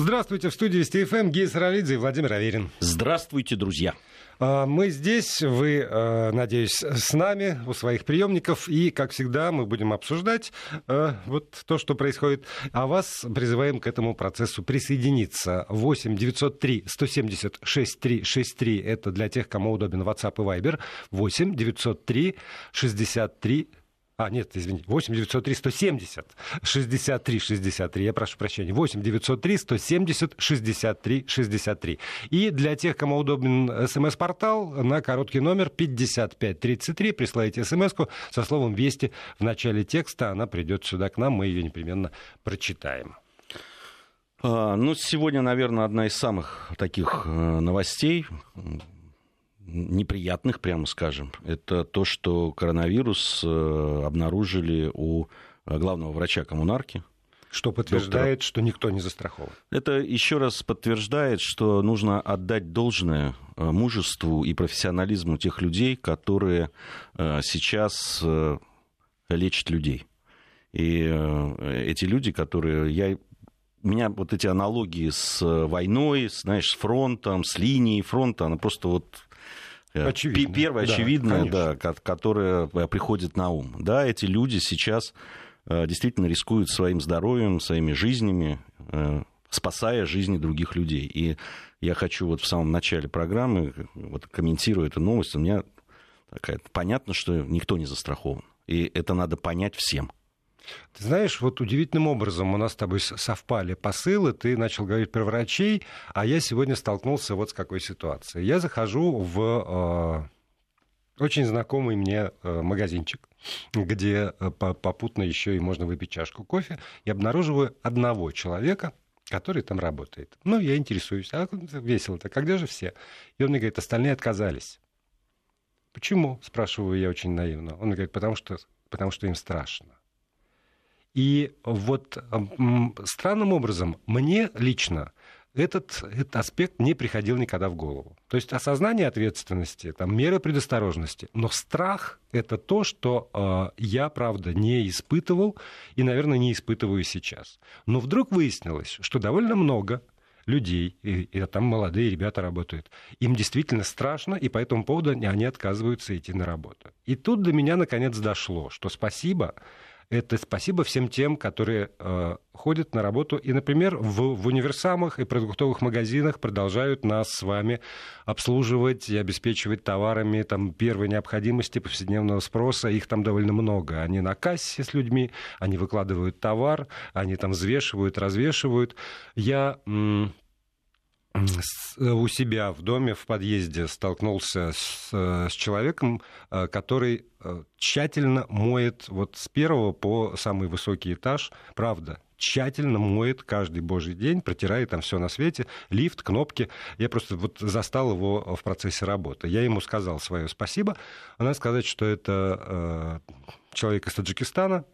Здравствуйте, в студии Вести ФМ Гей Саралидзе и Владимир Аверин. Здравствуйте, друзья. А, мы здесь, вы, э, надеюсь, с нами у своих приемников, и, как всегда, мы будем обсуждать э, вот то, что происходит, а вас призываем к этому процессу присоединиться. 8 903 170 6363 это для тех, кому удобен WhatsApp и Viber. 8 903 63 а, нет, извините, 8 903 170 63 63, я прошу прощения, 8 903 170 63 63. И для тех, кому удобен смс-портал, на короткий номер 5533 присылайте смс со словом «Вести» в начале текста, она придет сюда к нам, мы ее непременно прочитаем. А, ну, сегодня, наверное, одна из самых таких э, новостей, неприятных, прямо скажем, это то, что коронавирус э, обнаружили у э, главного врача коммунарки. Что подтверждает, доктора. что никто не застрахован. Это еще раз подтверждает, что нужно отдать должное э, мужеству и профессионализму тех людей, которые сейчас лечат людей. И эти люди, которые... Я у меня вот эти аналогии с войной, знаешь, с фронтом, с линией фронта, она просто вот очевидно. Первое да, очевидное, да, которое э, приходит на ум. Да, эти люди сейчас э, действительно рискуют своим здоровьем, своими жизнями, спасая жизни других людей. И я хочу вот в самом начале программы, вот комментируя эту новость, у меня такая, понятно, что никто не застрахован. И это надо понять всем. Ты знаешь, вот удивительным образом у нас с тобой совпали посылы. Ты начал говорить про врачей, а я сегодня столкнулся вот с какой ситуацией. Я захожу в э, очень знакомый мне э, магазинчик, где э, попутно еще и можно выпить чашку кофе, и обнаруживаю одного человека, который там работает. Ну, я интересуюсь, а весело-то, когда же все? И он мне говорит, остальные отказались. Почему? Спрашиваю я очень наивно. Он говорит, потому что, потому что им страшно. И вот странным образом мне лично этот, этот аспект не приходил никогда в голову. То есть осознание ответственности, там, меры предосторожности. Но страх — это то, что э, я, правда, не испытывал и, наверное, не испытываю сейчас. Но вдруг выяснилось, что довольно много людей, и, и там молодые ребята работают. Им действительно страшно, и по этому поводу они отказываются идти на работу. И тут до меня наконец дошло, что спасибо это спасибо всем тем, которые э, ходят на работу и, например, в, в универсамах и продуктовых магазинах продолжают нас с вами обслуживать и обеспечивать товарами там, первой необходимости, повседневного спроса. Их там довольно много. Они на кассе с людьми, они выкладывают товар, они там взвешивают, развешивают. Я у себя в доме, в подъезде столкнулся с, с человеком, э, который э, тщательно моет вот с первого по самый высокий этаж, правда, тщательно моет каждый божий день, протирает там все на свете, лифт, кнопки. Я просто вот застал его в процессе работы. Я ему сказал свое спасибо. Надо сказать, что это э, человек из Таджикистана,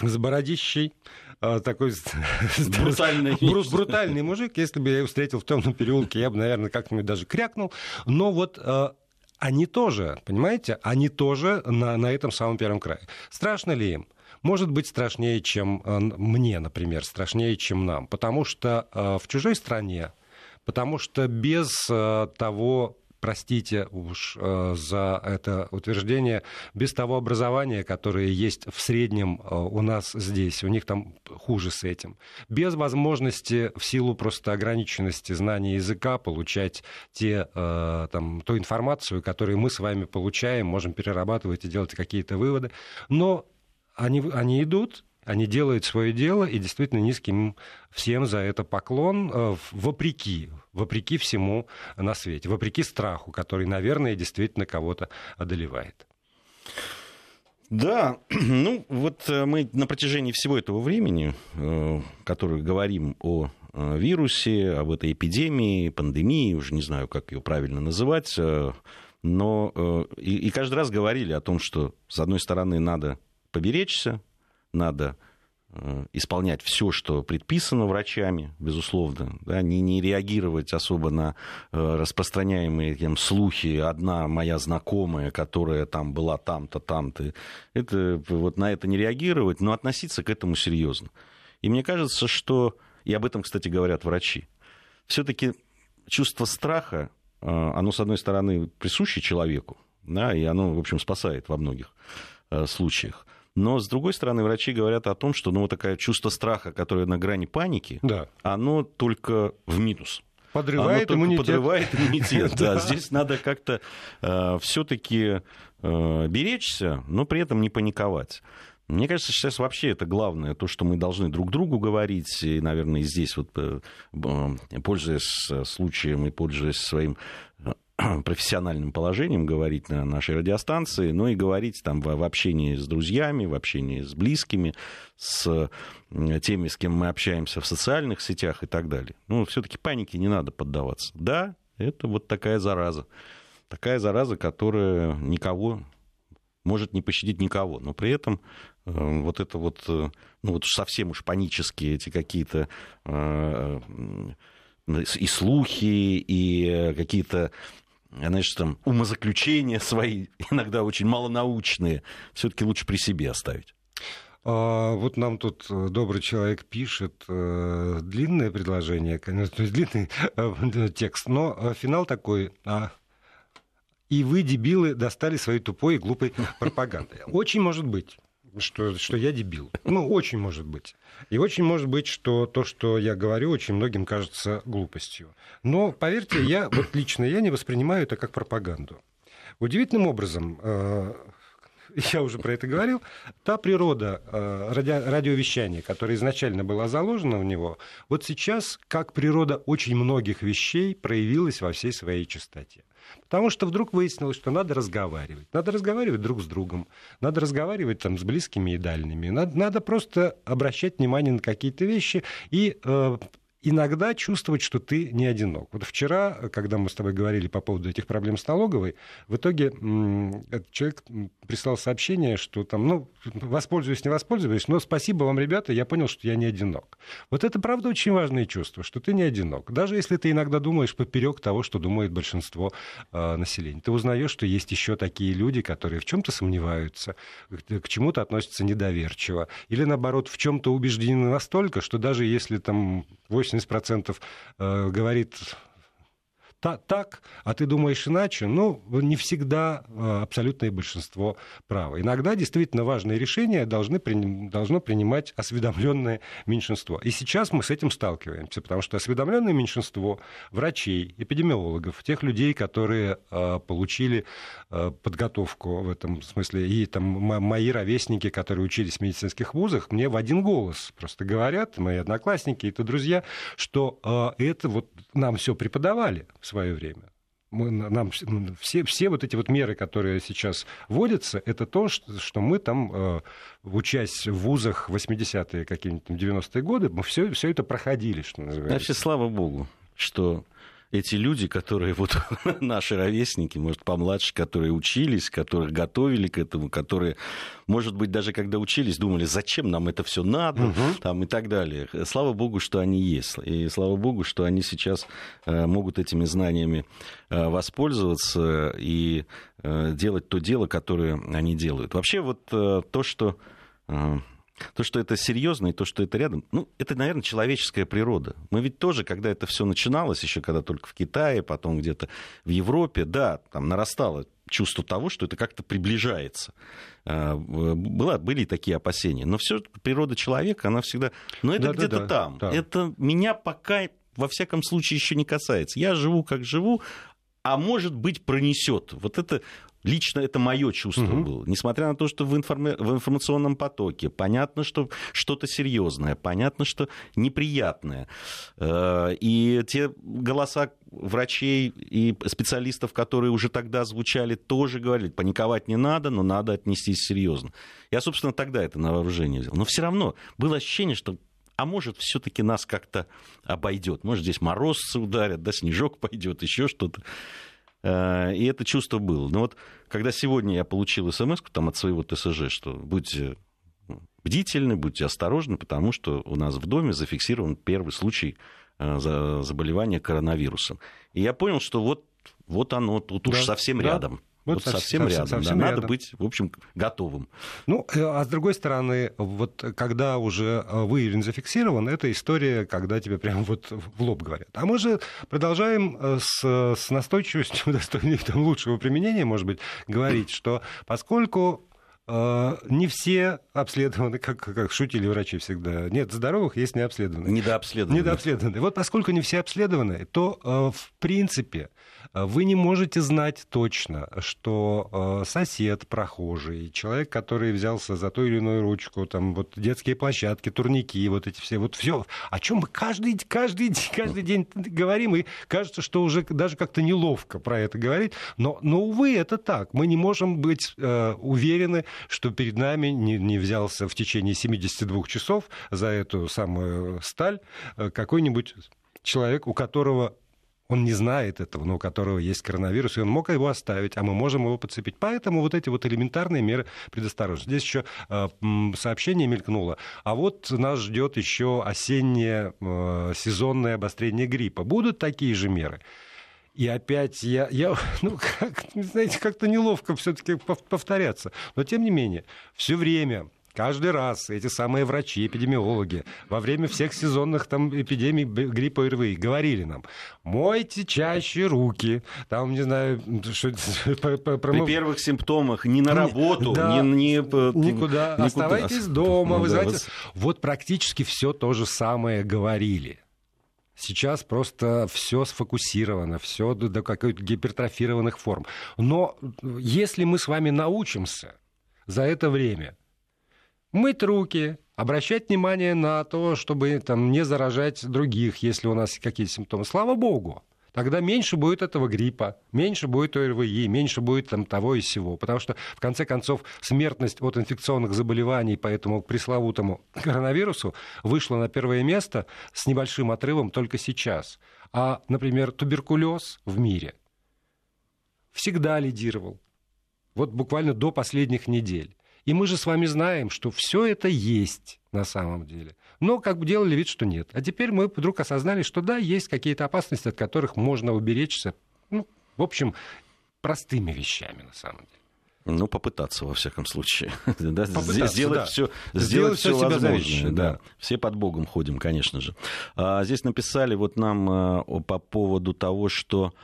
с бородищей, а, такой брутальный. брутальный мужик. Если бы я его встретил в темном переулке, я бы, наверное, как-нибудь даже крякнул. Но вот а, они тоже, понимаете, они тоже на, на этом самом первом крае. Страшно ли им? Может быть, страшнее, чем а, мне, например, страшнее, чем нам. Потому что в чужой стране, потому что без того простите уж э, за это утверждение, без того образования, которое есть в среднем э, у нас здесь, у них там хуже с этим, без возможности в силу просто ограниченности знания языка получать те, э, там, ту информацию, которую мы с вами получаем, можем перерабатывать и делать какие-то выводы. Но они, они идут, они делают свое дело, и действительно низким всем за это поклон, э, вопреки, вопреки всему на свете, вопреки страху, который, наверное, действительно кого-то одолевает. Да, ну вот э, мы на протяжении всего этого времени, э, который говорим о вирусе, об этой эпидемии, пандемии, уже не знаю, как ее правильно называть, но и, каждый раз говорили о том, что, с одной стороны, надо поберечься, надо э, исполнять все, что предписано врачами, безусловно, да, не, не реагировать особо на э, распространяемые там, слухи. Одна моя знакомая, которая там была там-то, там-то, это, вот на это не реагировать, но относиться к этому серьезно. И мне кажется, что и об этом, кстати, говорят врачи. Все-таки чувство страха, э, оно, с одной стороны, присуще человеку, да, и оно, в общем, спасает во многих э, случаях. Но, с другой стороны, врачи говорят о том, что ну, вот такое чувство страха, которое на грани паники, да. оно только в минус. Подрывает оно иммунитет. Подрывает иммунитет, да. Здесь надо как-то э, все-таки э, беречься, но при этом не паниковать. Мне кажется, сейчас вообще это главное, то, что мы должны друг другу говорить, и, наверное, здесь, вот, э, пользуясь случаем и пользуясь своим профессиональным положением говорить на нашей радиостанции, но и говорить там в общении с друзьями, в общении с близкими, с теми, с кем мы общаемся в социальных сетях и так далее. Ну, все-таки панике не надо поддаваться. Да, это вот такая зараза. Такая зараза, которая никого может не пощадить никого, но при этом э, вот это вот, э, ну вот совсем уж панические эти какие-то э, и слухи, и какие-то знаешь, там, умозаключения свои, иногда очень малонаучные, все-таки лучше при себе оставить. А, вот нам тут э, добрый человек пишет э, длинное предложение, конечно, длинный э, текст, но э, финал такой. А, и вы, дебилы, достали своей тупой и глупой пропагандой. Очень может быть что, что я дебил. Ну, очень может быть. И очень может быть, что то, что я говорю, очень многим кажется глупостью. Но, поверьте, я, вот лично я не воспринимаю это как пропаганду. Удивительным образом, э, я уже про это говорил, та природа э, ради, радиовещания, которая изначально была заложена в него, вот сейчас, как природа очень многих вещей, проявилась во всей своей чистоте. Потому что вдруг выяснилось, что надо разговаривать. Надо разговаривать друг с другом. Надо разговаривать там, с близкими и дальними. Надо, надо просто обращать внимание на какие-то вещи и э, иногда чувствовать, что ты не одинок. Вот вчера, когда мы с тобой говорили по поводу этих проблем с налоговой, в итоге этот человек прислал сообщение, что там, ну, воспользуюсь, не воспользуюсь, но спасибо вам, ребята, я понял, что я не одинок. Вот это, правда, очень важное чувство, что ты не одинок. Даже если ты иногда думаешь поперек того, что думает большинство э, населения. Ты узнаешь, что есть еще такие люди, которые в чем-то сомневаются, к чему-то относятся недоверчиво, или, наоборот, в чем-то убеждены настолько, что даже если там 80% э, говорит та, так, а ты думаешь иначе, ну, не всегда а, абсолютное большинство право. Иногда действительно важные решения должны, должно принимать осведомленное меньшинство. И сейчас мы с этим сталкиваемся, потому что осведомленное меньшинство врачей, эпидемиологов, тех людей, которые а, получили а, подготовку в этом смысле, и там мои ровесники, которые учились в медицинских вузах, мне в один голос просто говорят, мои одноклассники, это друзья, что это вот нам все преподавали в свое время. Мы, нам все, все вот эти вот меры, которые сейчас вводятся, это то, что, что мы там, э, учась в вузах 80-е, какие-нибудь 90-е годы, мы все, все это проходили, что называется. Вообще, слава богу, что эти люди, которые вот наши ровесники, может, помладше, которые учились, которых готовили к этому, которые, может быть, даже когда учились, думали, зачем нам это все надо, угу. там и так далее. Слава богу, что они есть. И слава богу, что они сейчас э, могут этими знаниями э, воспользоваться и э, делать то дело, которое они делают. Вообще вот то, что то, что это серьезно, и то, что это рядом, ну, это, наверное, человеческая природа. Мы ведь тоже, когда это все начиналось, еще когда только в Китае, потом где-то в Европе, да, там нарастало чувство того, что это как-то приближается. А, была, были такие опасения. Но все природа человека, она всегда... Но это да, где-то да, там. Да. Это меня пока, во всяком случае, еще не касается. Я живу, как живу, а может быть пронесет. Вот это Лично это мое чувство угу. было. Несмотря на то, что в, информ... в информационном потоке понятно, что что-то серьезное, понятно, что неприятное. Э, и те голоса врачей и специалистов, которые уже тогда звучали, тоже говорили, паниковать не надо, но надо отнестись серьезно. Я, собственно, тогда это на вооружение взял. Но все равно было ощущение, что а может, все-таки нас как-то обойдет. Может, здесь морозцы ударят, да, снежок пойдет, еще что-то. Э, и это чувство было. Но вот когда сегодня я получил смс там от своего ТСЖ, что будьте бдительны, будьте осторожны, потому что у нас в доме зафиксирован первый случай э, заболевания коронавирусом. И я понял, что вот, вот оно тут да, уж совсем да. рядом. Вот, вот совсем, совсем рядом. Совсем да, рядом. Надо быть, в общем, готовым. Ну, э, а с другой стороны, вот когда уже э, выявлен, зафиксирован, это история, когда тебе прям вот в лоб говорят. А мы же продолжаем э, с, с настойчивостью, достойной там лучшего применения, может быть, говорить, что поскольку не все обследованы, как, как шутили врачи всегда. Нет здоровых, есть необследованные. Недообследованные. Недообследованные. Вот поскольку не все обследованы, то, в принципе, вы не можете знать точно, что э, сосед прохожий, человек, который взялся за ту или иную ручку, там вот детские площадки, турники, вот эти все, вот все, о чем мы каждый, каждый, каждый день говорим, и кажется, что уже даже как-то неловко про это говорить, но, но увы, это так. Мы не можем быть э, уверены, что перед нами не, не взялся в течение 72 часов за эту самую сталь э, какой-нибудь человек, у которого он не знает этого, но у которого есть коронавирус, и он мог его оставить, а мы можем его подцепить. Поэтому вот эти вот элементарные меры предосторожности. Здесь еще э, сообщение мелькнуло. А вот нас ждет еще осеннее э, сезонное обострение гриппа. Будут такие же меры? И опять я, я ну, как, знаете, как-то неловко все-таки повторяться. Но тем не менее, все время Каждый раз эти самые врачи, эпидемиологи во время всех сезонных там эпидемий гриппа и РВИ говорили нам, мойте чаще руки, там, не знаю, что... При первых симптомах не на работу, да, не, не, никуда, никуда, оставайтесь дома, ну, вы да, знаете. Вас... Вот практически все то же самое говорили. Сейчас просто все сфокусировано, все до каких-то гипертрофированных форм. Но если мы с вами научимся за это время мыть руки, обращать внимание на то, чтобы там, не заражать других, если у нас какие-то симптомы. Слава богу. Тогда меньше будет этого гриппа, меньше будет ОРВИ, меньше будет там того и сего. Потому что, в конце концов, смертность от инфекционных заболеваний по этому пресловутому коронавирусу вышла на первое место с небольшим отрывом только сейчас. А, например, туберкулез в мире всегда лидировал. Вот буквально до последних недель. И мы же с вами знаем, что все это есть на самом деле. Но как бы делали вид, что нет. А теперь мы вдруг осознали, что да, есть какие-то опасности, от которых можно уберечься. Ну, в общем, простыми вещами на самом деле. Ну, попытаться, во всяком случае. да, сделать да. все, сделать, сделать все возможное. Да. да. Все под Богом ходим, конечно же. А, здесь написали вот нам а, по поводу того, что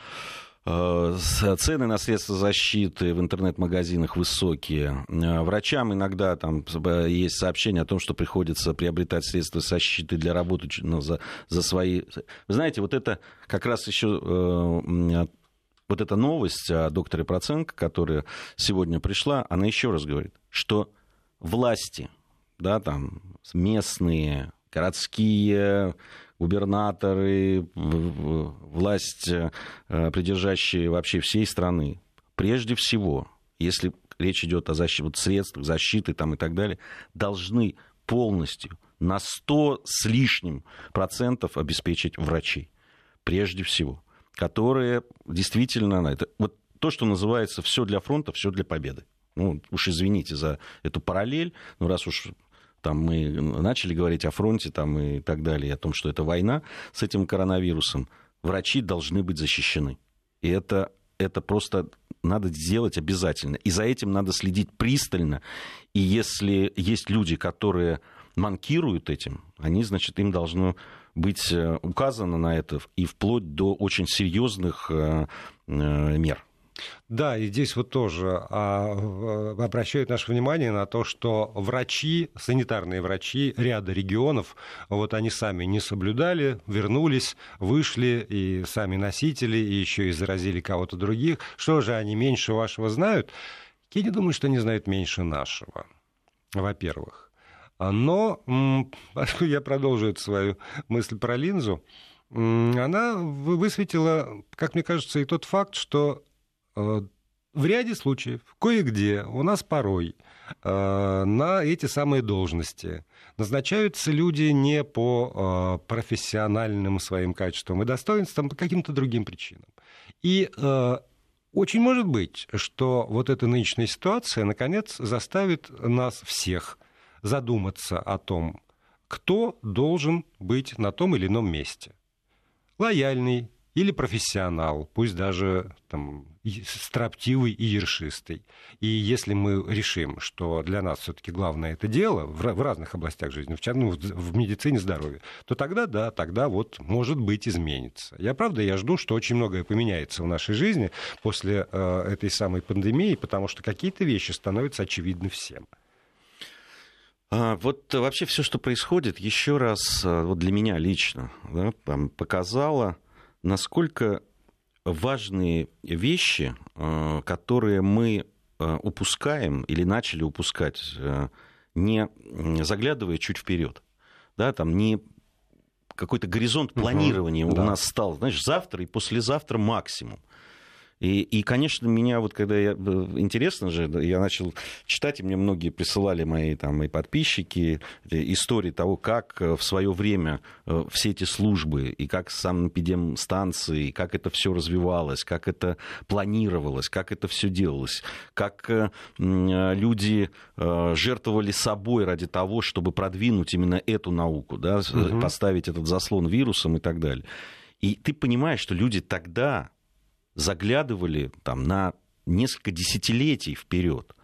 цены на средства защиты в интернет-магазинах высокие. Э, врачам иногда там есть сообщение о том, что приходится приобретать средства защиты для работы ну, за, за свои... Вы знаете, вот это как раз еще э, вот эта новость о докторе Проценко, которая сегодня пришла, она еще раз говорит, что власти, да, там, местные, городские, губернаторы, власть, э, придержащие вообще всей страны, прежде всего, если речь идет о защите, вот средствах защиты там, и так далее, должны полностью на 100 с лишним процентов обеспечить врачей. Прежде всего. Которые действительно... Это, вот то, что называется все для фронта, все для победы. Ну, уж извините за эту параллель, но раз уж там мы начали говорить о фронте там, и так далее, о том, что это война с этим коронавирусом, врачи должны быть защищены. И это, это просто надо сделать обязательно. И за этим надо следить пристально. И если есть люди, которые манкируют этим, они, значит, им должно быть э, указано на это и вплоть до очень серьезных э, э, мер. Да, и здесь вот тоже а, обращают наше внимание на то, что врачи, санитарные врачи ряда регионов, вот они сами не соблюдали, вернулись, вышли, и сами носители, и еще и заразили кого-то других. Что же, они меньше вашего знают? Я не думаю, что они знают меньше нашего, во-первых. Но, я продолжу эту свою мысль про линзу, она высветила, как мне кажется, и тот факт, что Э, в ряде случаев, кое-где, у нас порой э, на эти самые должности назначаются люди не по э, профессиональным своим качествам и достоинствам, по каким-то другим причинам. И очень может быть, что вот эта нынешняя ситуация, наконец, заставит нас всех задуматься о том, кто должен быть на том или ином месте. Лояльный, или профессионал, пусть даже там, строптивый и ершистый. И если мы решим, что для нас все-таки главное это дело в, разных областях жизни, в, ну, в медицине здоровья, то тогда да, тогда вот может быть изменится. Я правда, я жду, что очень многое поменяется в нашей жизни после э, этой самой пандемии, потому что какие-то вещи становятся очевидны всем. А, вот вообще все, что происходит, еще раз э, вот для меня лично да, показало, насколько важные вещи, э, которые мы э, упускаем или начали упускать, э, не заглядывая чуть вперед. Да, там не какой-то горизонт планирования угу, у да. нас стал, знаешь, завтра и послезавтра максимум. И, и, конечно, меня вот когда я... Э, интересно же, я начал читать, и мне многие присылали мои там и подписчики э, истории того, как э, в свое время все эти службы, и как санэпидемстанции, как это все развивалось, как это планировалось, как это все делалось, как люди жертвовали собой ради того, чтобы продвинуть именно эту науку, да, угу. поставить этот заслон вирусом и так далее. И ты понимаешь, что люди тогда заглядывали там, на несколько десятилетий вперед.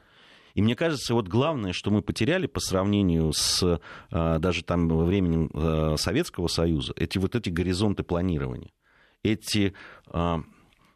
И мне кажется, вот главное, что мы потеряли по сравнению с а, даже там временем а, Советского Союза, эти вот эти горизонты планирования, эти а,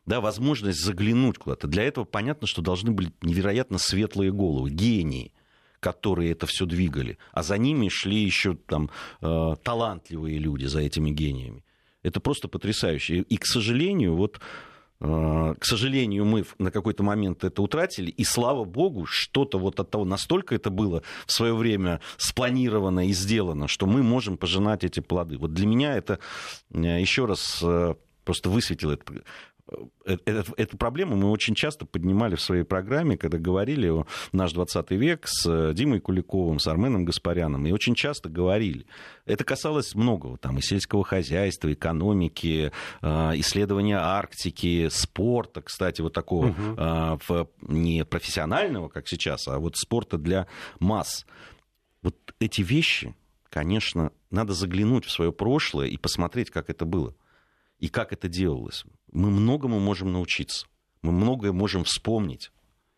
да, возможность заглянуть куда-то. Для этого понятно, что должны быть невероятно светлые головы, гении, которые это все двигали, а за ними шли еще там талантливые люди за этими гениями. Это просто потрясающе. И, к сожалению, вот Э, к сожалению, мы на какой-то момент это утратили, и слава богу, что-то вот от того, настолько это было в свое время спланировано и сделано, что мы можем пожинать эти плоды. Вот для меня это э, еще раз э, просто высветило это Э, эту проблему мы очень часто поднимали в своей программе, когда говорили о «Наш 20 век» с э, Димой Куликовым, с Арменом Гаспаряном, и очень часто говорили. Это касалось многого, там, и сельского хозяйства, экономики, э, исследования Арктики, спорта, кстати, вот такого угу. не профессионального, как сейчас, а вот спорта для масс. Вот эти вещи, конечно, надо заглянуть в свое прошлое и посмотреть, как это было и как это делалось. Мы многому можем научиться, мы многое можем вспомнить,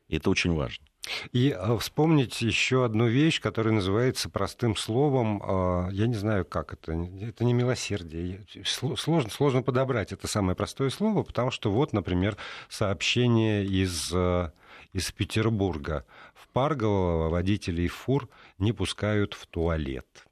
и это очень важно. И а, вспомнить еще одну вещь, которая называется простым словом, а, я не знаю, как это, это не милосердие, сложно, сложно подобрать это самое простое слово, потому что вот, например, сообщение из, а, из Петербурга. В Парголово водителей фур не пускают в туалет.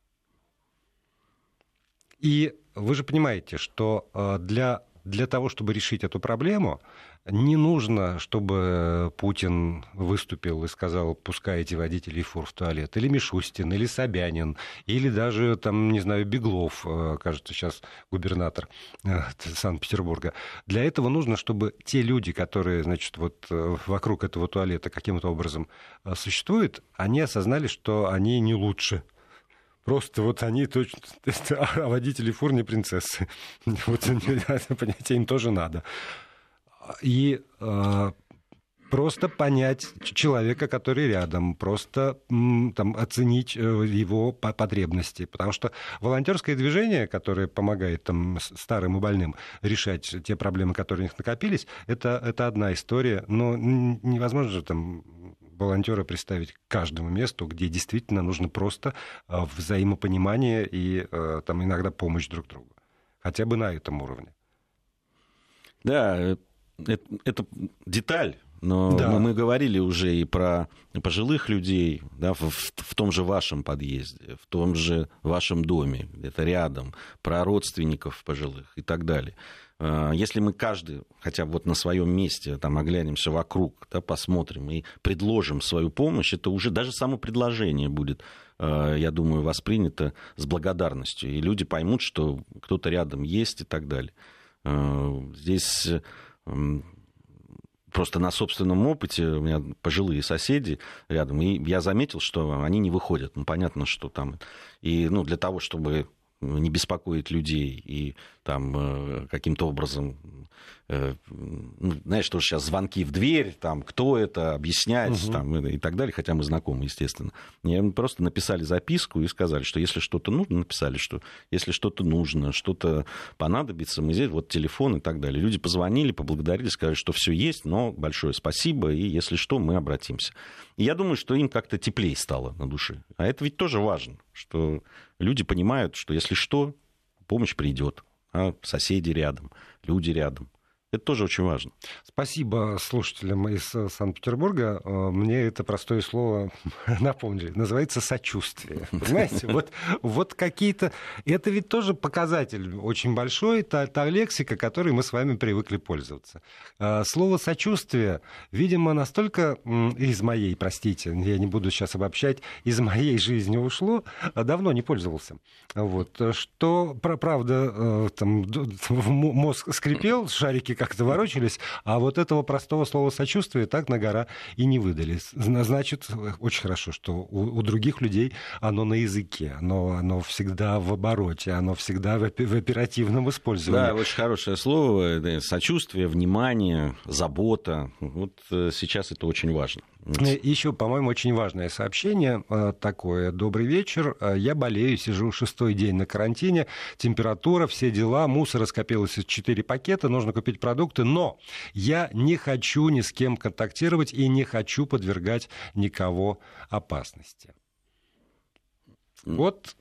И вы же понимаете, что э, для, для того, чтобы решить эту проблему, не нужно, чтобы Путин выступил и сказал, пускайте водителей фур в туалет, или Мишустин, или Собянин, или даже, там, не знаю, Беглов, э, кажется, сейчас губернатор э, Санкт-Петербурга. Для этого нужно, чтобы те люди, которые, значит, вот вокруг этого туалета каким-то образом существуют, они осознали, что они не лучше Просто вот они точно... А водители фур не принцессы. Вот это понятие им тоже надо. И э, просто понять человека, который рядом, просто там, оценить э, его потребности. Потому что волонтерское движение, которое помогает там, старым и больным решать те проблемы, которые у них накопились, это, это одна история. Но невозможно же там волонтера представить к каждому месту, где действительно нужно просто а, взаимопонимание и а, там иногда помощь друг другу. Хотя бы на этом уровне. Да, э, это, это деталь, но да. мы говорили уже и про пожилых людей да, в, в том же вашем подъезде, в том же вашем доме, где-то рядом, про родственников пожилых и так далее. А, если мы каждый, хотя бы вот на своем месте, там, оглянемся вокруг, да, посмотрим и предложим свою помощь, это уже даже само предложение будет, а, я думаю, воспринято с благодарностью. И люди поймут, что кто-то рядом есть и так далее. А, здесь просто на собственном опыте, у меня пожилые соседи рядом, и я заметил, что они не выходят. Ну, понятно, что там... И ну, для того, чтобы не беспокоить людей и там э, каким-то образом, э, ну, знаешь, что сейчас звонки в дверь, там, кто это, объяснять угу. там, и так далее, хотя мы знакомы, естественно. Мне просто написали записку и сказали, что если что-то нужно, написали, что если что-то нужно, что-то понадобится, мы здесь, вот телефон и так далее. Люди позвонили, поблагодарили, сказали, что все есть, но большое спасибо, и если что, мы обратимся. И я думаю, что им как-то теплее стало на душе. А это ведь тоже важно, что люди понимают, что если что, помощь придет, а соседи рядом, люди рядом. Это тоже очень важно. Спасибо слушателям из э, Санкт-Петербурга. Э, мне это простое слово напомнили. Называется сочувствие. Понимаете? Вот, вот какие-то... Это ведь тоже показатель очень большой, та, та лексика, которой мы с вами привыкли пользоваться. Э, слово сочувствие, видимо, настолько из моей, простите, я не буду сейчас обобщать, из моей жизни ушло, давно не пользовался. Вот, что, правда, там мозг скрипел, шарики как-то ворочались, а вот этого простого слова сочувствия так на гора и не выдали. Значит, очень хорошо, что у, у других людей оно на языке, оно, оно всегда в обороте, оно всегда в, в оперативном использовании. Да, очень хорошее слово, сочувствие, внимание, забота. Вот э, сейчас это очень важно. Э, Еще, по-моему, очень важное сообщение э, такое. Добрый вечер. Я болею, сижу шестой день на карантине. Температура, все дела, мусора скопилось 4 пакета, нужно купить продукты продукты, но я не хочу ни с кем контактировать и не хочу подвергать никого опасности. Вот.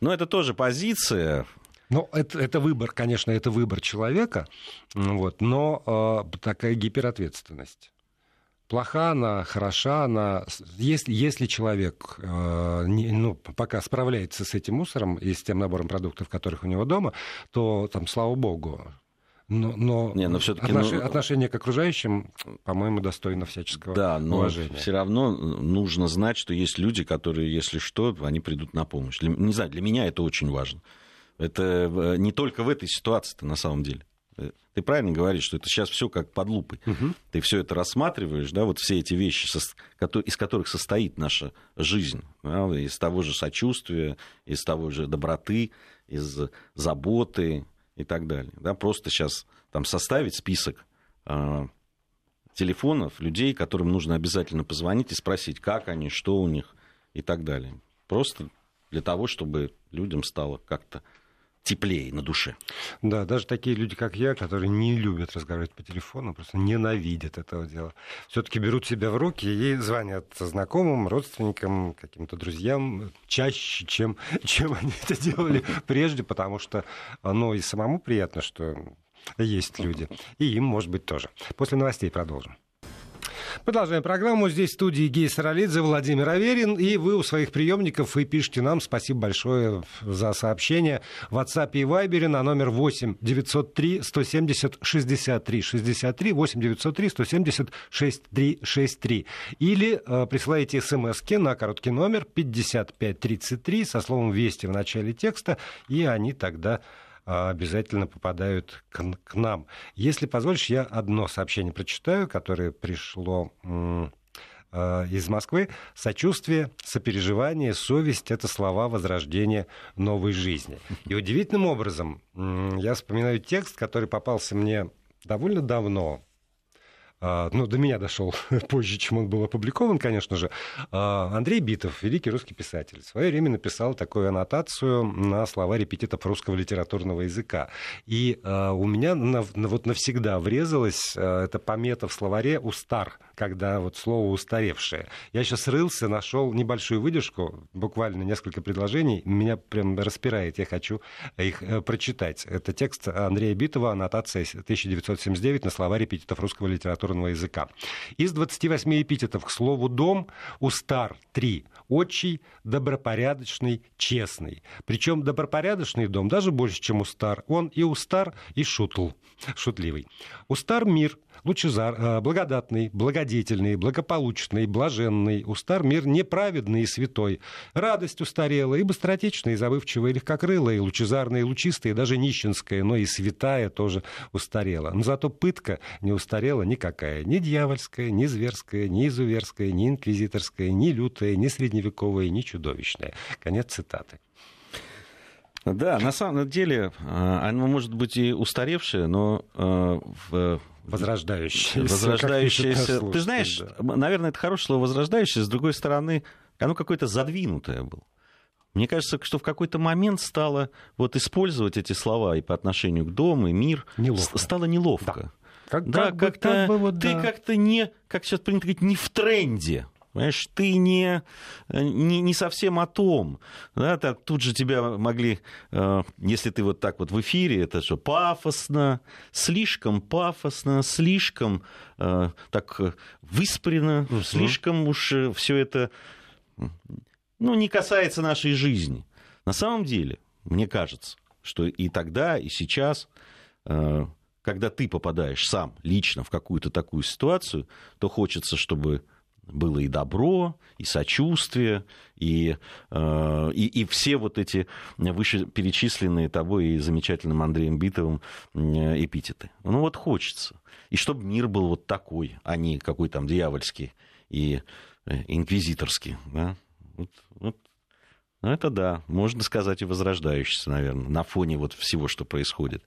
Но это тоже позиция. Ну, это, это выбор, конечно, это выбор человека, вот, но э, такая гиперответственность. Плоха она, хороша она. Если, если человек э, не, ну, пока справляется с этим мусором и с тем набором продуктов, которых у него дома, то там, слава богу, но, но, не, но все-таки отнош... ну... отношение к окружающим, по-моему, достойно всяческого да, но уважения. Все равно нужно знать, что есть люди, которые, если что, они придут на помощь. Не знаю, для меня это очень важно. Это э, не только в этой ситуации-то на самом деле. Э, ты правильно говоришь, что это сейчас все как под лупой. Угу. Ты все это рассматриваешь, да, вот все эти вещи, из которых состоит наша жизнь, да, из того же сочувствия, из того же доброты, из заботы, и так далее. Да, просто сейчас там составить список э, телефонов людей, которым нужно обязательно позвонить и спросить, как они, что у них и так далее. Просто для того, чтобы людям стало как-то теплее на душе. Да, даже такие люди, как я, которые не любят разговаривать по телефону, просто ненавидят этого дела. Все-таки берут себя в руки и звонят знакомым, родственникам, каким-то друзьям чаще, чем, чем они это делали прежде, потому что, ну, и самому приятно, что есть люди, и им, может быть, тоже. После новостей продолжим. Продолжаем программу. Здесь в студии Гей Саралидзе, Владимир Аверин. И вы у своих приемников и пишите нам. Спасибо большое за сообщение. В WhatsApp и Viber на номер 8 903 170 63 63 8 903 170 63 63. Или э, присылайте смс на короткий номер 5533 со словом «Вести» в начале текста, и они тогда обязательно попадают к, к нам. Если позволишь, я одно сообщение прочитаю, которое пришло а, из Москвы. Сочувствие, сопереживание, совесть — это слова возрождения новой жизни. И удивительным образом я вспоминаю текст, который попался мне довольно давно, а, ну, до меня дошел позже, чем он был опубликован, конечно же. А, Андрей Битов, великий русский писатель, в свое время написал такую аннотацию на слова репетитов русского литературного языка. И а, у меня вот навсегда врезалась эта помета в словаре «устар», когда вот слово «устаревшее». Я сейчас рылся, нашел небольшую выдержку, буквально несколько предложений, меня прям распирает, я хочу их э, прочитать. Это текст Андрея Битова, аннотация 1979 на слова репетитов русского литературного языка. Из 28 эпитетов к слову «дом» устар три. Отчий, добропорядочный, честный. Причем добропорядочный дом даже больше, чем устар. Он и устар, и шутл, шутливый. Устар мир – лучезар, э, благодатный, благодетельный, благополучный, блаженный, устар мир неправедный и святой, радость устарела, и быстротечная, и забывчивая, и легкокрылая, и лучезарная, и лучистая, и даже нищенская, но и святая тоже устарела. Но зато пытка не устарела никакая, ни дьявольская, ни зверская, ни изуверская, ни инквизиторская, ни лютая, ни средневековая, ни чудовищная. Конец цитаты. Да, на самом деле, оно может быть и устаревшее, но в возрождающееся. Возрождающееся. Ты знаешь, да. наверное, это хорошее слово возрождающее, с другой стороны, оно какое-то задвинутое было. Мне кажется, что в какой-то момент стало вот использовать эти слова и по отношению к дому, и мир, неловко. стало неловко. Да. Как, да, как как-то как бы вот, ты да. как-то не, как сейчас принято говорить, не в тренде. Понимаешь, ты не, не, не совсем о том. Да, так, тут же тебя могли, э, если ты вот так вот в эфире, это что, пафосно, слишком пафосно, слишком э, так выспренно, угу. слишком уж э, все это ну, не касается нашей жизни. На самом деле, мне кажется, что и тогда, и сейчас, э, когда ты попадаешь сам лично в какую-то такую ситуацию, то хочется, чтобы было и добро, и сочувствие, и, э, и, и все вот эти вышеперечисленные тобой и замечательным Андреем Битовым эпитеты. Ну вот хочется. И чтобы мир был вот такой, а не какой там дьявольский и э, инквизиторский. Да? Вот, вот. Ну, это да, можно сказать и возрождающийся, наверное, на фоне вот всего, что происходит.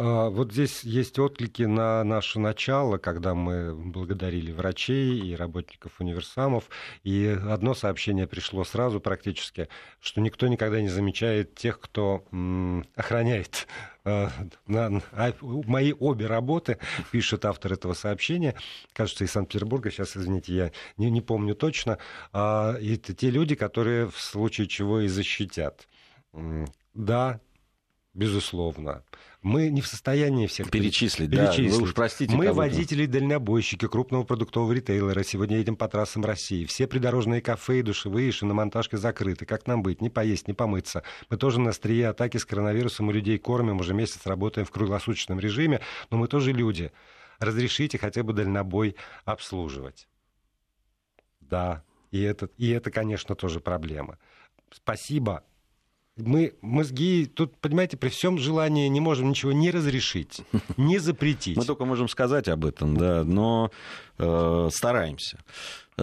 А, вот здесь есть отклики на наше начало, когда мы благодарили врачей и работников универсамов. И одно сообщение пришло сразу практически, что никто никогда не замечает тех, кто охраняет а, на, а, мои обе работы, пишет автор этого сообщения, кажется, из Санкт-Петербурга, сейчас, извините, я не, не помню точно, и это те люди, которые в случае чего и защитят. Да, безусловно. Мы не в состоянии всех перечислить. перечислить. Да, вы уж простите. Мы водители-дальнобойщики крупного продуктового ритейлера. Сегодня едем по трассам России. Все придорожные кафе и душевые и шиномонтажки закрыты. Как нам быть? Не поесть, не помыться. Мы тоже на острие атаки с коронавирусом у людей кормим. Уже месяц работаем в круглосуточном режиме. Но мы тоже люди. Разрешите хотя бы дальнобой обслуживать. Да, и это, и это, конечно, тоже проблема. Спасибо мы мозги, тут, понимаете, при всем желании не можем ничего не разрешить, не запретить. Мы только можем сказать об этом, да, но э, стараемся.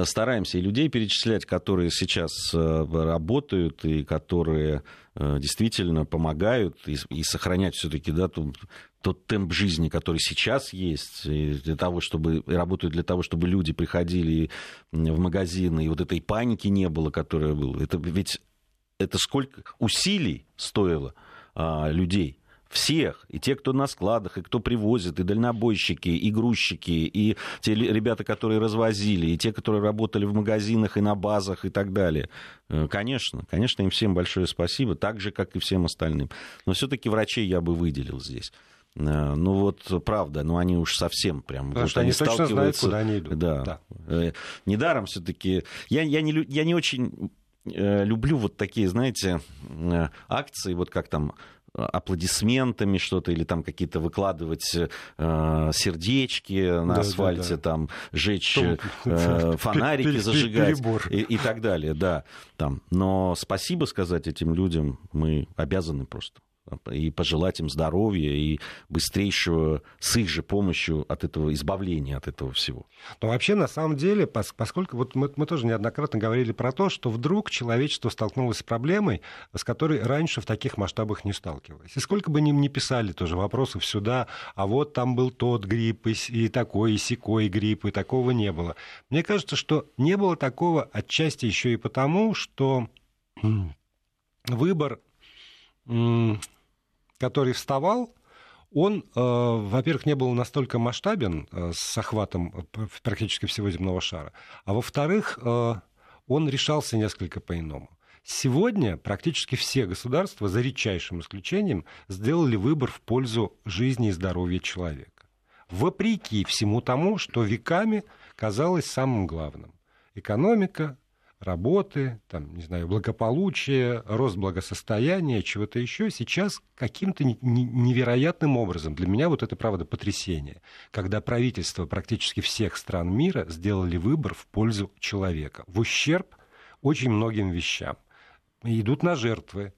Стараемся и людей перечислять, которые сейчас э, работают и которые э, действительно помогают и, и сохранять все-таки да, тот, тот темп жизни, который сейчас есть, для того, чтобы и работают для того, чтобы люди приходили в магазины, и вот этой паники не было, которая была. Это ведь это сколько усилий стоило а, людей всех, и те, кто на складах, и кто привозит, и дальнобойщики, и грузчики, и те ребята, которые развозили, и те, которые работали в магазинах и на базах и так далее. Э, конечно, конечно, им всем большое спасибо, так же, как и всем остальным. Но все-таки врачей я бы выделил здесь. Э, ну вот, правда, ну они уж совсем прям... Потому вот что они, они точно знают, куда они идут. Да. да. Э, недаром все-таки... Я, я, не, я не очень люблю вот такие, знаете, э, акции, вот как там аплодисментами что-то или там какие-то выкладывать э, сердечки на да, асфальте, да, да. там жечь э, фонарики, зажигать и, и так далее, да. Там. Но спасибо сказать этим людям мы обязаны просто и пожелать им здоровья и быстрейшего с их же помощью от этого избавления от этого всего. Но вообще, на самом деле, поскольку вот мы, мы тоже неоднократно говорили про то, что вдруг человечество столкнулось с проблемой, с которой раньше в таких масштабах не сталкивалось. И сколько бы ни, ни писали тоже вопросов сюда, а вот там был тот грипп, и, и такой, и секой грипп, и такого не было. Мне кажется, что не было такого отчасти еще и потому, что выбор который вставал, он, э, во-первых, не был настолько масштабен э, с охватом э, практически всего земного шара, а во-вторых, он решался несколько по-иному. Сегодня практически все государства, за редчайшим исключением, сделали выбор в пользу жизни и здоровья человека. Вопреки всему тому, что веками казалось самым главным. Экономика, работы, там, не знаю, благополучия, рост благосостояния, чего-то еще, сейчас каким-то невероятным образом, для меня вот это, правда, потрясение, когда правительства практически всех стран мира сделали выбор в пользу человека, в ущерб очень многим вещам. Идут на жертвы,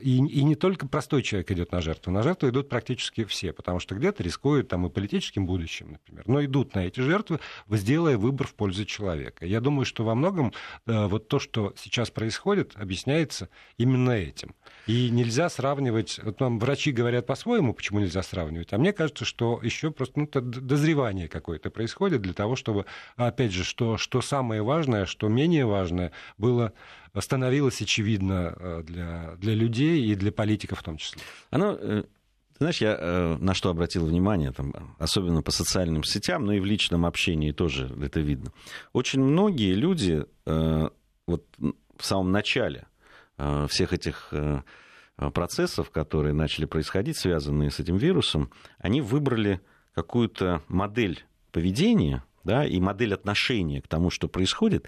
и, и не только простой человек идет на жертву, на жертву идут практически все, потому что где-то рискуют там и политическим будущим, например, но идут на эти жертвы, сделая выбор в пользу человека. Я думаю, что во многом э, вот то, что сейчас происходит, объясняется именно этим. И нельзя сравнивать, вот нам врачи говорят по-своему, почему нельзя сравнивать, а мне кажется, что еще просто ну, дозревание какое-то происходит для того, чтобы, опять же, что, что самое важное, что менее важное, было становилось очевидно э, для, для людей и для политиков в том числе. Оно э, ты знаешь, я э, на что обратил внимание, там, особенно по социальным сетям, но и в личном общении тоже это видно. Очень многие люди вот в самом начале всех этих процессов, которые начали происходить, связанные с этим вирусом, они выбрали какую-то модель поведения да, и модель отношения к тому, что происходит,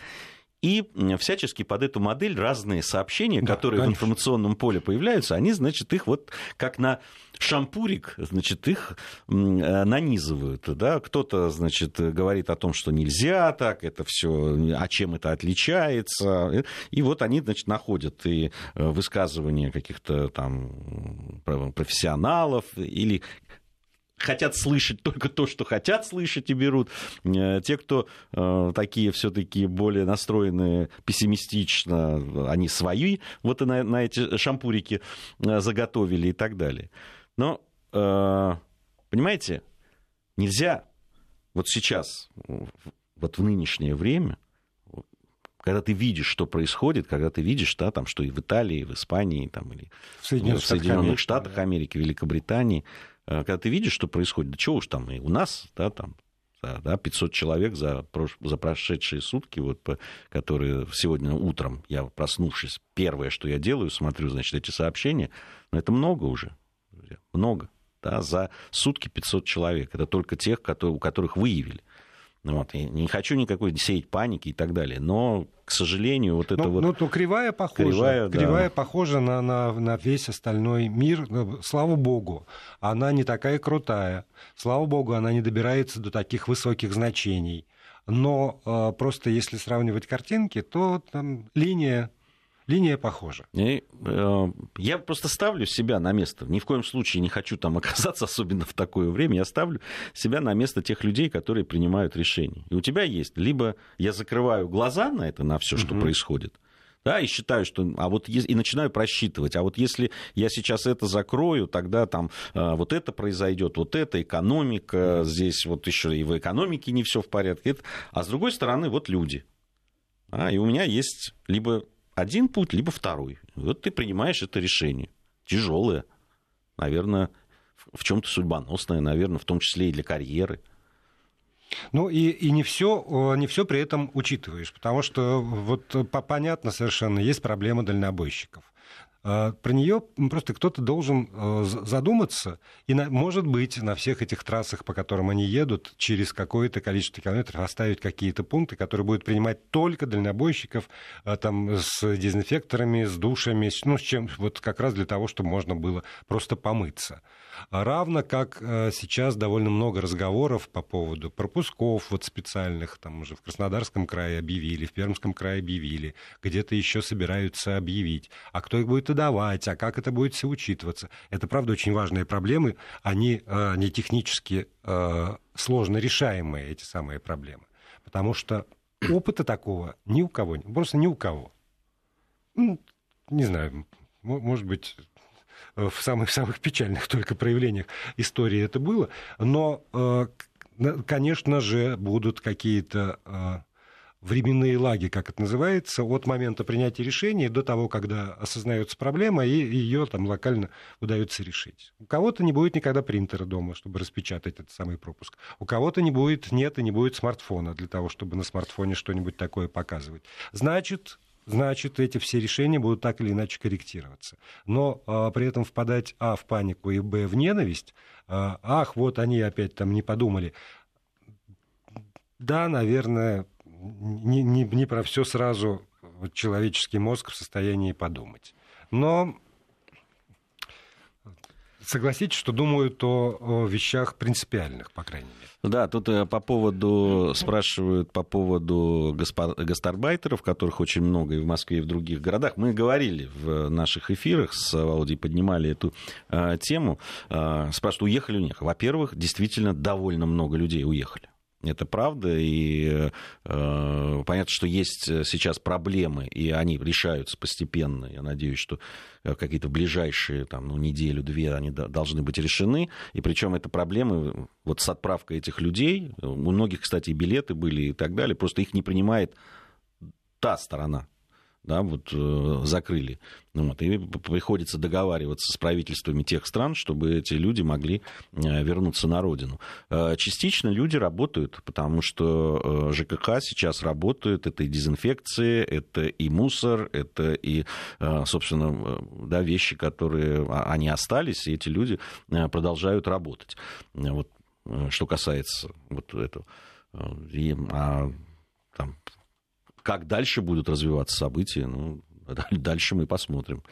и всячески под эту модель разные сообщения, да, которые конечно. в информационном поле появляются, они, значит, их вот как на шампурик, значит, их э, нанизывают. Да? Кто-то, значит, говорит о том, что нельзя так, это все, а чем это отличается. И вот они, значит, находят и э, высказывания каких-то там профессионалов или хотят слышать только то, что хотят слышать и берут. Э, те, кто э, такие все-таки более настроенные пессимистично, они свои вот и на, на эти шампурики э, заготовили и так далее. Но, понимаете, нельзя вот сейчас, вот в нынешнее время, когда ты видишь, что происходит, когда ты видишь, да, там, что и в Италии, и в Испании, там, или в Соединенных, в Соединенных Штатах Америки, Великобритании, Э, когда ты видишь, что происходит, да чего уж там, и у нас, да, там, да, 500 человек за, за прошедшие сутки, вот, которые сегодня утром, я проснувшись, первое, что я делаю, смотрю, значит, эти сообщения, но это много уже, много, да, за сутки 500 человек, это только тех, которые, у которых выявили. Ну вот. Я не хочу никакой сеять паники и так далее. Но, к сожалению, вот это ну, вот... Ну, то кривая похожа. Кривая, кривая да. похожа на, на, на весь остальной мир. Ну, слава богу, она не такая крутая. Слава богу, она не добирается до таких высоких значений. Но э, просто если сравнивать картинки, то там линия линия похожа. И, э, я просто ставлю себя на место. Ни в коем случае не хочу там оказаться, особенно в такое время. Я ставлю себя на место тех людей, которые принимают решения. И у тебя есть либо я закрываю глаза на это, на все, что угу. происходит, да, и считаю, что, а вот и начинаю просчитывать, а вот если я сейчас это закрою, тогда там а, вот это произойдет, вот это экономика, здесь вот еще и в экономике не все в порядке, а с другой стороны вот люди, а, и у меня есть либо один путь, либо второй. Вот ты принимаешь это решение. Тяжелое, наверное, в чем-то судьбоносное, наверное, в том числе и для карьеры. Ну и, и не все не все при этом учитываешь, потому что вот понятно совершенно, есть проблема дальнобойщиков. А, про нее просто кто-то должен э, задуматься, и, может быть, на всех этих трассах, по которым они едут, через какое-то количество километров оставить какие-то пункты, которые будут принимать только дальнобойщиков а, там, с дезинфекторами, с душами, ну, с чем, вот как раз для того, чтобы можно было просто помыться. Равно как э, сейчас довольно много разговоров по поводу пропусков вот специальных, там уже в Краснодарском крае объявили, в Пермском крае объявили, где-то еще собираются объявить. А кто их будет давать, а как это будет все учитываться. Это, правда, очень важные проблемы, они э, не технически э, сложно решаемые, эти самые проблемы. Потому что опыта такого ни у кого, просто ни у кого. Ну, не знаю, может быть, в самых-самых печальных только проявлениях истории это было, но, э, конечно же, будут какие-то временные лаги, как это называется, от момента принятия решения до того, когда осознается проблема, и ее там локально удается решить. У кого-то не будет никогда принтера дома, чтобы распечатать этот самый пропуск. У кого-то не будет, нет и не будет смартфона для того, чтобы на смартфоне что-нибудь такое показывать. Значит, значит, эти все решения будут так или иначе корректироваться. Но а, при этом впадать, а, в панику, и, б, в ненависть, а, ах, вот они опять там не подумали. Да, наверное, не, не, не про все сразу человеческий мозг в состоянии подумать. Но согласитесь, что думают о, о вещах принципиальных, по крайней мере. Да, тут э, по поводу, спрашивают по поводу гастарбайтеров, которых очень много и в Москве, и в других городах. Мы говорили в наших эфирах с Володей, поднимали эту э, тему. Э, спрашивают, уехали у них. Во-первых, действительно довольно много людей уехали. Это правда, и э, понятно, что есть сейчас проблемы, и они решаются постепенно. Я надеюсь, что э, какие-то ближайшие там, ну, неделю-две они должны быть решены. И причем это проблемы вот с отправкой этих людей. У многих, кстати, и билеты были и так далее. Просто их не принимает та сторона да, вот, э, закрыли. Ну вот, и приходится договариваться с правительствами тех стран, чтобы эти люди могли э, вернуться на родину. Э, частично люди работают, потому что ЖКХ сейчас работают, это и дезинфекция, это и мусор, это и, собственно, да, вещи, которые а, они остались, и эти люди продолжают работать. Вот, что касается вот этого. И, а, там, как дальше будут развиваться события, ну, дальше мы посмотрим.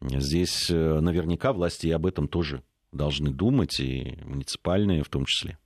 Здесь э, наверняка власти и об этом тоже должны думать, и муниципальные в том числе.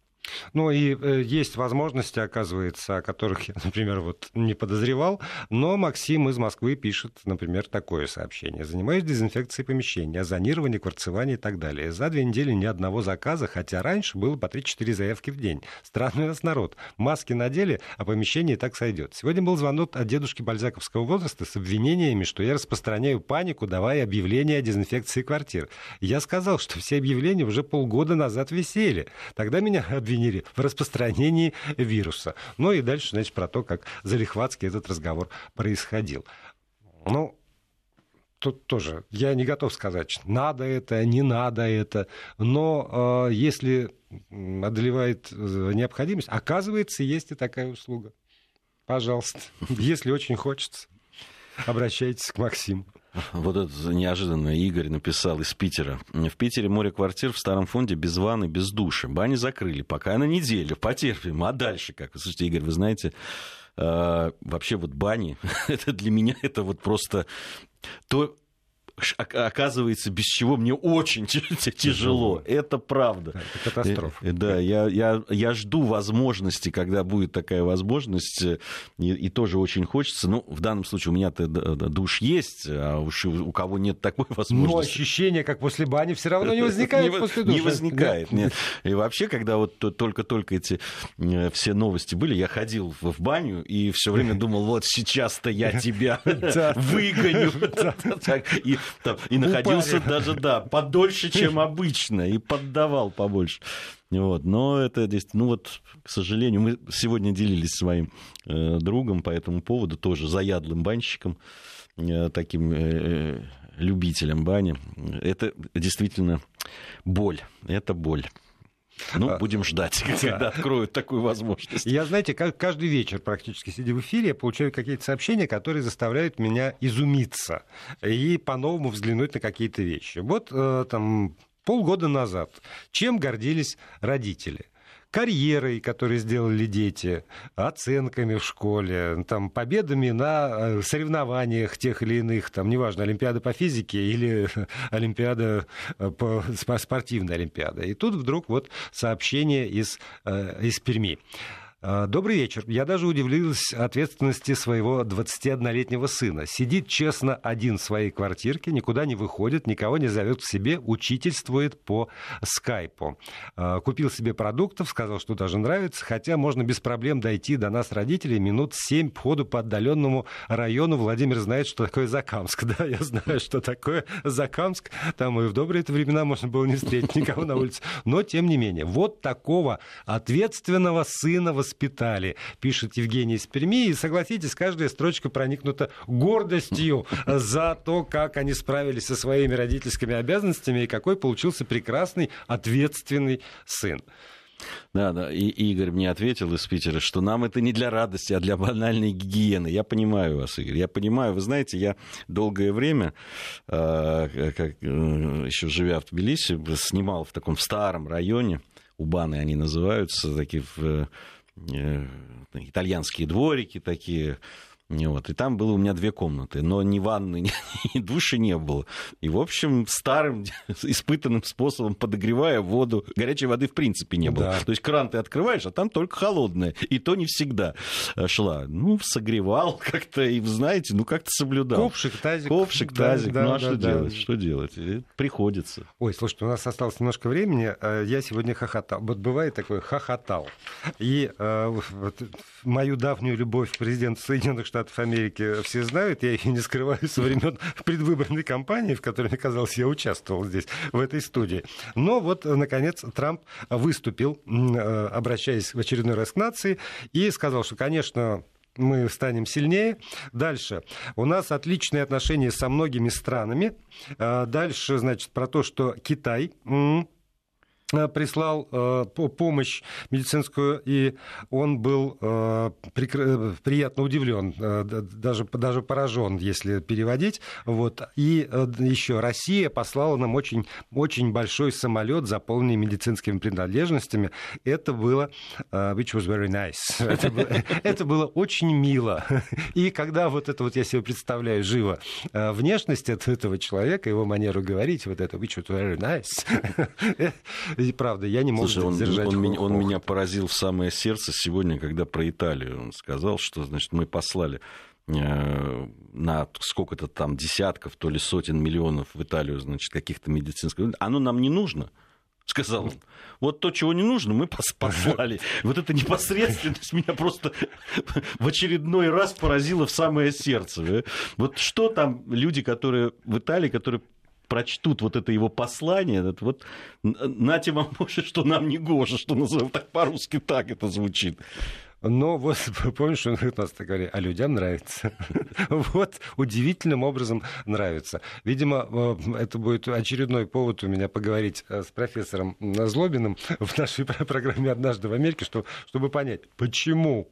Ну и э, есть возможности, оказывается, о которых я, например, вот не подозревал, но Максим из Москвы пишет, например, такое сообщение. Занимаюсь дезинфекцией помещения, озонирование, кварцевание и так далее. За две недели ни одного заказа, хотя раньше было по 3-4 заявки в день. Странный у нас народ. Маски надели, а помещение так сойдет. Сегодня был звонок от дедушки бальзаковского возраста с обвинениями, что я распространяю панику, давая объявления о дезинфекции квартир. Я сказал, что все объявления уже полгода назад висели. Тогда меня обвинили обвинили в распространении вируса. Ну и дальше, значит, про то, как залихватский этот разговор происходил. Ну, тут тоже я не готов сказать, надо это, не надо это, но э, если одолевает э, необходимость, оказывается, есть и такая услуга. Пожалуйста, если очень хочется, обращайтесь к Максиму. Вот это неожиданно Игорь написал из Питера. В Питере море квартир в старом фонде без ванны, без души. Бани закрыли. Пока на неделю. Потерпим. А дальше как? Слушайте, Игорь, вы знаете, э, вообще вот бани, это для меня это вот просто то, оказывается, без чего мне очень тяжело. Это правда. Это катастрофа. Э, да, я, я, я жду возможности, когда будет такая возможность, э, и, и тоже очень хочется. Ну, в данном случае у меня-то душ есть, а уж у кого нет такой возможности. Но ощущение, как после бани, все равно не возникает не, после душа. Не возникает, нет. И вообще, когда вот только-только эти э, все новости были, я ходил в баню и все время думал, вот сейчас-то я тебя выгоню. И там, и находился Упали. даже, да, подольше, чем обычно, и поддавал побольше. Вот. Но это здесь, ну вот, к сожалению, мы сегодня делились своим э, другом по этому поводу, тоже заядлым банщиком, э, таким э, любителем бани. Это действительно боль, это боль. Ну, а, будем ждать, когда откроют такую возможность. Я, знаете, каждый вечер практически сидя в эфире, я получаю какие-то сообщения, которые заставляют меня изумиться и по-новому взглянуть на какие-то вещи. Вот э, там полгода назад чем гордились родители – карьерой, которую сделали дети, оценками в школе, там, победами на э, соревнованиях тех или иных, там, неважно, Олимпиада по физике или Олимпиада э, по спортивная Олимпиада. И тут вдруг вот сообщение из, э, из Перми. А, добрый вечер. Я даже удивилась ответственности своего 21-летнего сына. Сидит честно один в своей квартирке, никуда не выходит, никого не зовет к себе, учительствует по скайпу. А, купил себе продуктов, сказал, что даже нравится, хотя можно без проблем дойти до нас, родителей, минут 7 по ходу по отдаленному району. Владимир знает, что такое Закамск. Да, я знаю, что такое Закамск. Там и в добрые времена можно было не встретить никого на улице. Но, тем не менее, вот такого ответственного сына воспитания воспитали, пишет Евгений из Перми. И согласитесь, каждая строчка проникнута гордостью за то, как они справились со своими родительскими обязанностями и какой получился прекрасный, ответственный сын. Да, да. И Игорь мне ответил из Питера, что нам это не для радости, а для банальной гигиены. Я понимаю вас, Игорь. Я понимаю. Вы знаете, я долгое время, э, как, э, еще живя в Тбилиси, снимал в таком старом районе, Убаны они называются, такие в Э, итальянские дворики такие, Вот. И там было у меня две комнаты, но ни ванны, ни, ни души не было. И, в общем, старым испытанным способом, подогревая воду, горячей воды в принципе не было. Да. То есть кран ты открываешь, а там только холодная. И то не всегда э, шла. Ну, согревал как-то, и, знаете, ну, как-то соблюдал. Ковшик, тазик. Ковшик, тазик. Да, ну, а да, что да, делать? Да. Что делать? Приходится. Ой, слушайте, у нас осталось немножко времени. Э, я сегодня хохотал. Вот бывает такое, хохотал. И э, вот, мою давнюю любовь к президенту Соединенных Штатов Штатов Америки все знают, я ее не скрываю со времен предвыборной кампании, в которой, мне казалось, я участвовал здесь, в этой студии. Но вот, наконец, Трамп выступил, э, обращаясь в очередной раз к нации, и сказал, что, конечно, мы станем сильнее. Дальше. У нас отличные отношения со многими странами. Э, дальше, значит, про то, что Китай прислал э, помощь медицинскую, и он был э, приятно удивлен, даже, даже поражен, если переводить. Вот. И еще Россия послала нам очень, очень большой самолет, заполненный медицинскими принадлежностями. Это было, which was very nice. Это было, это было очень мило. И когда вот это вот я себе представляю живо внешность этого человека, его манеру говорить, вот это which was very nice, и правда, я не мог Слушай, он, сдержать он, меня, он меня поразил в самое сердце сегодня, когда про Италию он сказал, что, значит, мы послали э, на сколько-то там десятков, то ли сотен миллионов в Италию, значит, каких-то медицинских... Оно нам не нужно, сказал он. Вот то, чего не нужно, мы послали. Вот эта непосредственность меня просто в очередной раз поразила в самое сердце. Вот что там люди, которые в Италии, которые прочтут вот это его послание, вот нате вам может, что нам не гоже, что называют так по-русски так это звучит. Но вот помнишь, он у нас так говорит, а людям нравится. вот удивительным образом нравится. Видимо, э, это будет очередной повод у меня поговорить э, с профессором Злобиным в нашей программе «Однажды в Америке», чтобы понять, почему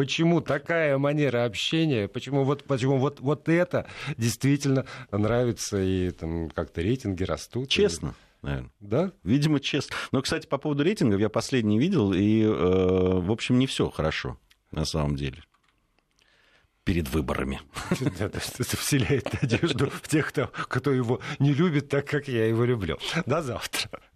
Почему такая манера общения? Почему вот, почему вот, вот это действительно нравится и там как-то рейтинги растут? Честно. Наверное. Да? Видимо, честно. Но, кстати, по поводу рейтингов я последний видел, и, э, в общем, не все хорошо на самом деле перед выборами. Это вселяет надежду в тех, кто, кто его не любит так, как я его люблю. До завтра.